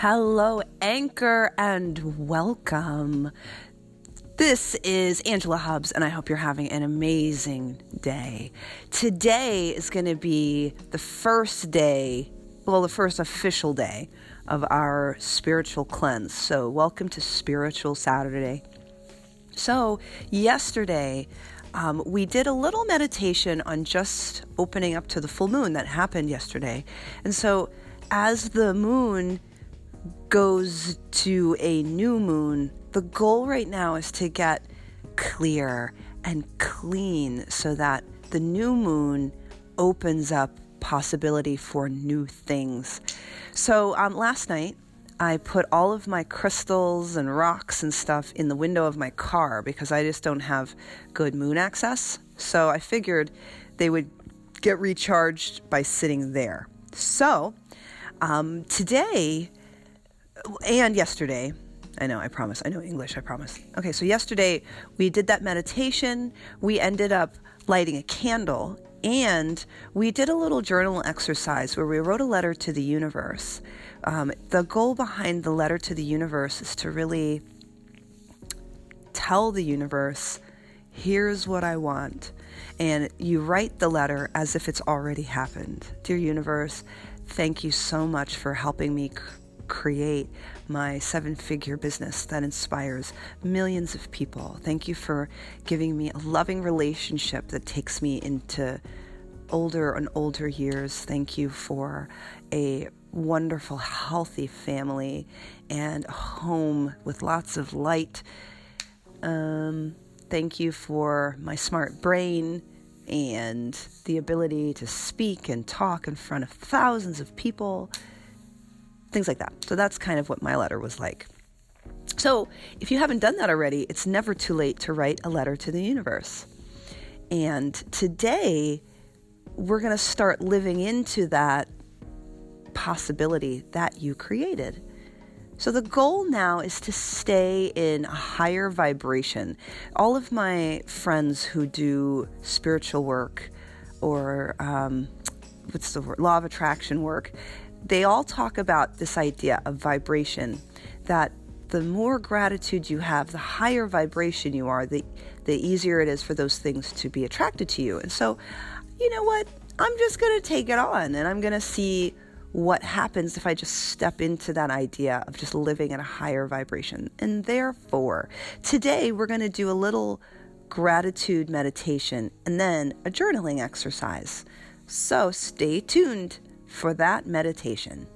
Hello, Anchor, and welcome. This is Angela Hubbs, and I hope you're having an amazing day. Today is going to be the first day, well, the first official day of our spiritual cleanse. So, welcome to Spiritual Saturday. So, yesterday, um, we did a little meditation on just opening up to the full moon that happened yesterday. And so, as the moon goes to a new moon, the goal right now is to get clear and clean so that the new moon opens up possibility for new things. So um, last night, I put all of my crystals and rocks and stuff in the window of my car because I just don't have good moon access. So I figured they would get recharged by sitting there. So um, today, and yesterday, I know, I promise. I know English, I promise. Okay, so yesterday we did that meditation. We ended up lighting a candle and we did a little journal exercise where we wrote a letter to the universe. Um, the goal behind the letter to the universe is to really tell the universe, here's what I want. And you write the letter as if it's already happened. Dear universe, thank you so much for helping me create my seven figure business that inspires millions of people. Thank you for giving me a loving relationship that takes me into older and older years. Thank you for a wonderful, healthy family and a home with lots of light. Um, thank you for my smart brain and the ability to speak and talk in front of thousands of people things like that. So that's kind of what my letter was like. So if you haven't done that already, it's never too late to write a letter to the universe. And today, we're going to start living into that possibility that you created. So, the goal now is to stay in a higher vibration. All of my friends who do spiritual work or um, what's the word, law of attraction work, they all talk about this idea of vibration that the more gratitude you have, the higher vibration you are, the, the easier it is for those things to be attracted to you. And so, you know what? I'm just going to take it on and I'm going to see what happens if I just step into that idea of just living at a higher vibration. And therefore, today we're going to do a little gratitude meditation and then a journaling exercise. So stay tuned for that meditation.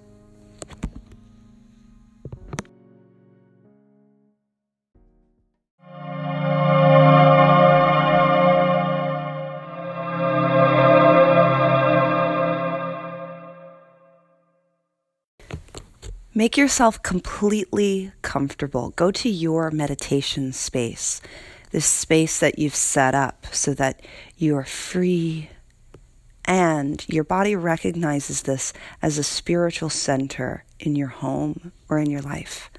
Make yourself completely comfortable. Go to your meditation space, this space that you've set up so that you are free and your body recognizes this as a spiritual center in your home or in your life.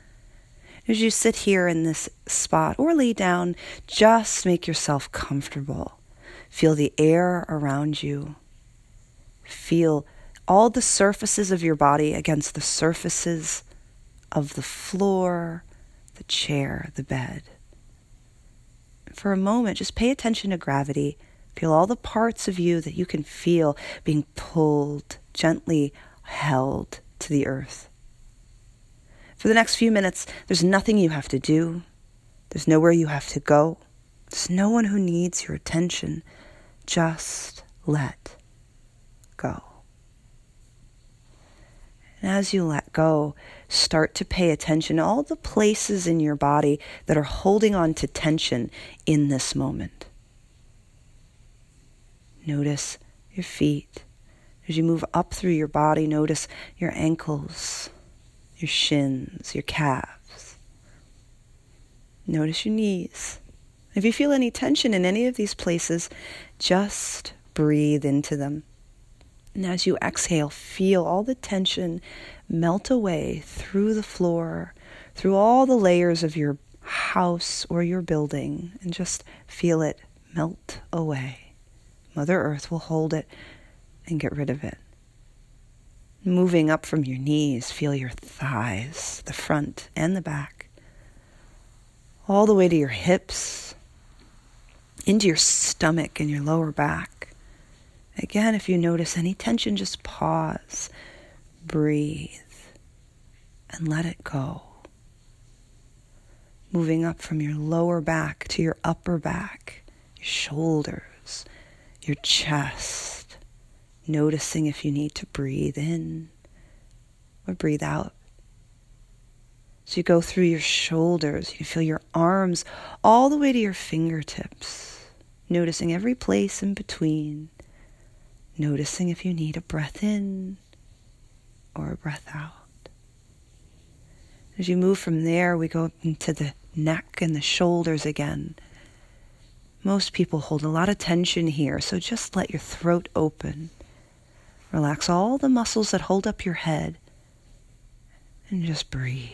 As you sit here in this spot or lay down, just make yourself comfortable. Feel the air around you. Feel all the surfaces of your body against the surfaces of the floor, the chair, the bed. For a moment, just pay attention to gravity Feel all the parts of you that you can feel being pulled, gently held to the earth. For the next few minutes, there's nothing you have to do. There's nowhere you have to go. There's no one who needs your attention. Just let go. And as you let go, start to pay attention to all the places in your body that are holding on to tension in this moment. Notice your feet. As you move up through your body, notice your ankles, your shins, your calves. Notice your knees. If you feel any tension in any of these places, just breathe into them. And as you exhale, feel all the tension melt away through the floor, through all the layers of your house or your building, and just feel it melt away. Mother Earth will hold it and get rid of it. Moving up from your knees, feel your thighs, the front and the back, all the way to your hips, into your stomach and your lower back. Again, if you notice any tension, just pause, breathe, and let it go. Moving up from your lower back to your upper back, your shoulders, your chest noticing if you need to breathe in or breathe out. So you go through your shoulders, you can feel your arms all the way to your fingertips, noticing every place in between, noticing if you need a breath in or a breath out. As you move from there, we go into the neck and the shoulders again. Most people hold a lot of tension here, so just let your throat open. Relax all the muscles that hold up your head and just breathe.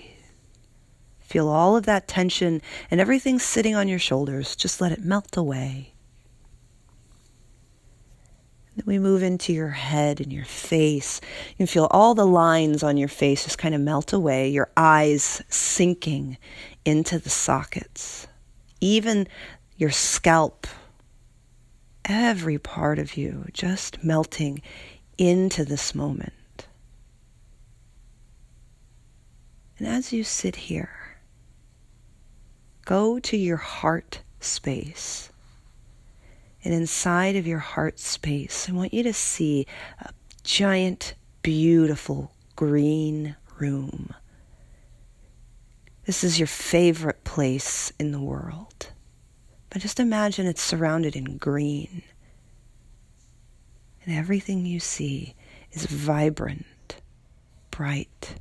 Feel all of that tension and everything sitting on your shoulders. Just let it melt away. Then we move into your head and your face. You can feel all the lines on your face just kind of melt away, your eyes sinking into the sockets. Even your scalp, every part of you just melting into this moment. And as you sit here, go to your heart space. And inside of your heart space, I want you to see a giant, beautiful green room. This is your favorite place in the world. But just imagine it's surrounded in green and everything you see is vibrant, bright,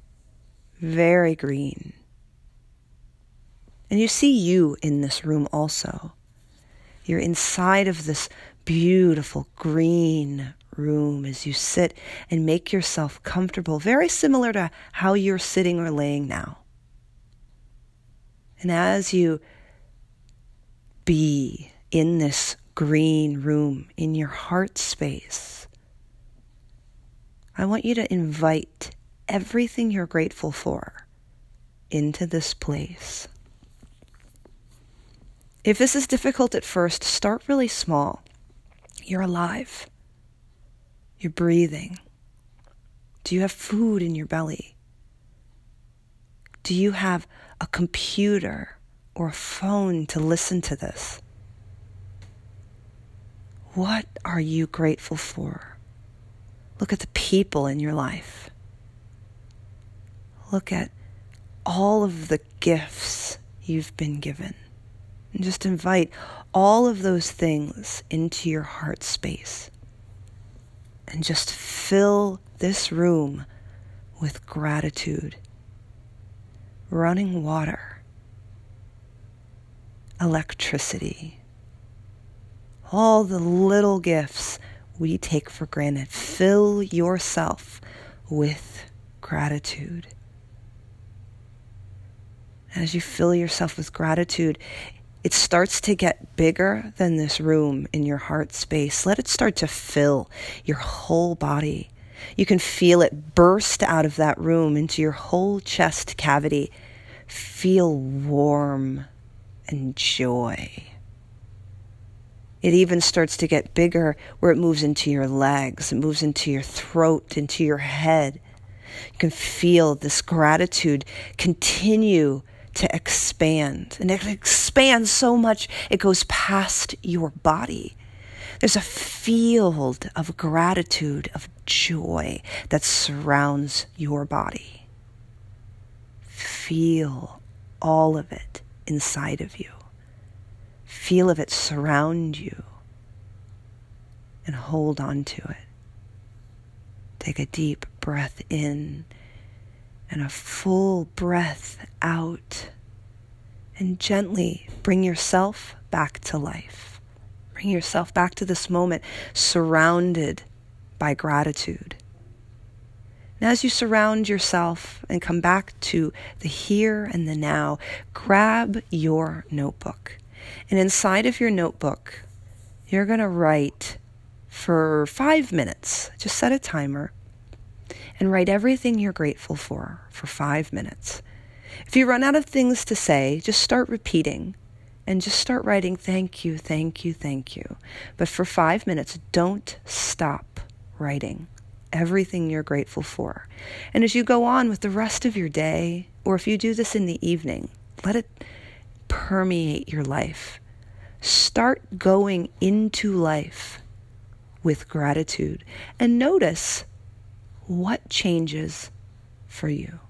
very green. And you see you in this room also. You're inside of this beautiful green room as you sit and make yourself comfortable, very similar to how you're sitting or laying now. And as you be in this green room in your heart space, I want you to invite everything you're grateful for into this place. If this is difficult at first, start really small. You're alive. You're breathing. Do you have food in your belly? Do you have a computer or a phone to listen to this? What are you grateful for? Look at the people in your life. Look at all of the gifts you've been given. And just invite all of those things into your heart space. And just fill this room with gratitude. Running water, electricity, all the little gifts we take for granted. Fill yourself with gratitude. As you fill yourself with gratitude, it starts to get bigger than this room in your heart space. Let it start to fill your whole body. You can feel it burst out of that room into your whole chest cavity. Feel warm and joy. It even starts to get bigger where it moves into your legs, it moves into your throat, into your head. You can feel this gratitude continue to expand. And it expands so much, it goes past your body. There's a field of gratitude, of joy that surrounds your body. Feel all of it inside of you feel of it surround you and hold on to it. Take a deep breath in and a full breath out. And gently bring yourself back to life. Bring yourself back to this moment surrounded by gratitude. And as you surround yourself and come back to the here and the now, grab your notebook and inside of your notebook, you're going to write for five minutes. Just set a timer. and write everything you're grateful for for five minutes. If you run out of things to say, just start repeating and just start writing thank you, thank you, thank you. But for five minutes, don't stop writing everything you're grateful for. And as you go on with the rest of your day, or if you do this in the evening, let it permeate your life. Start going into life with gratitude and notice what changes for you.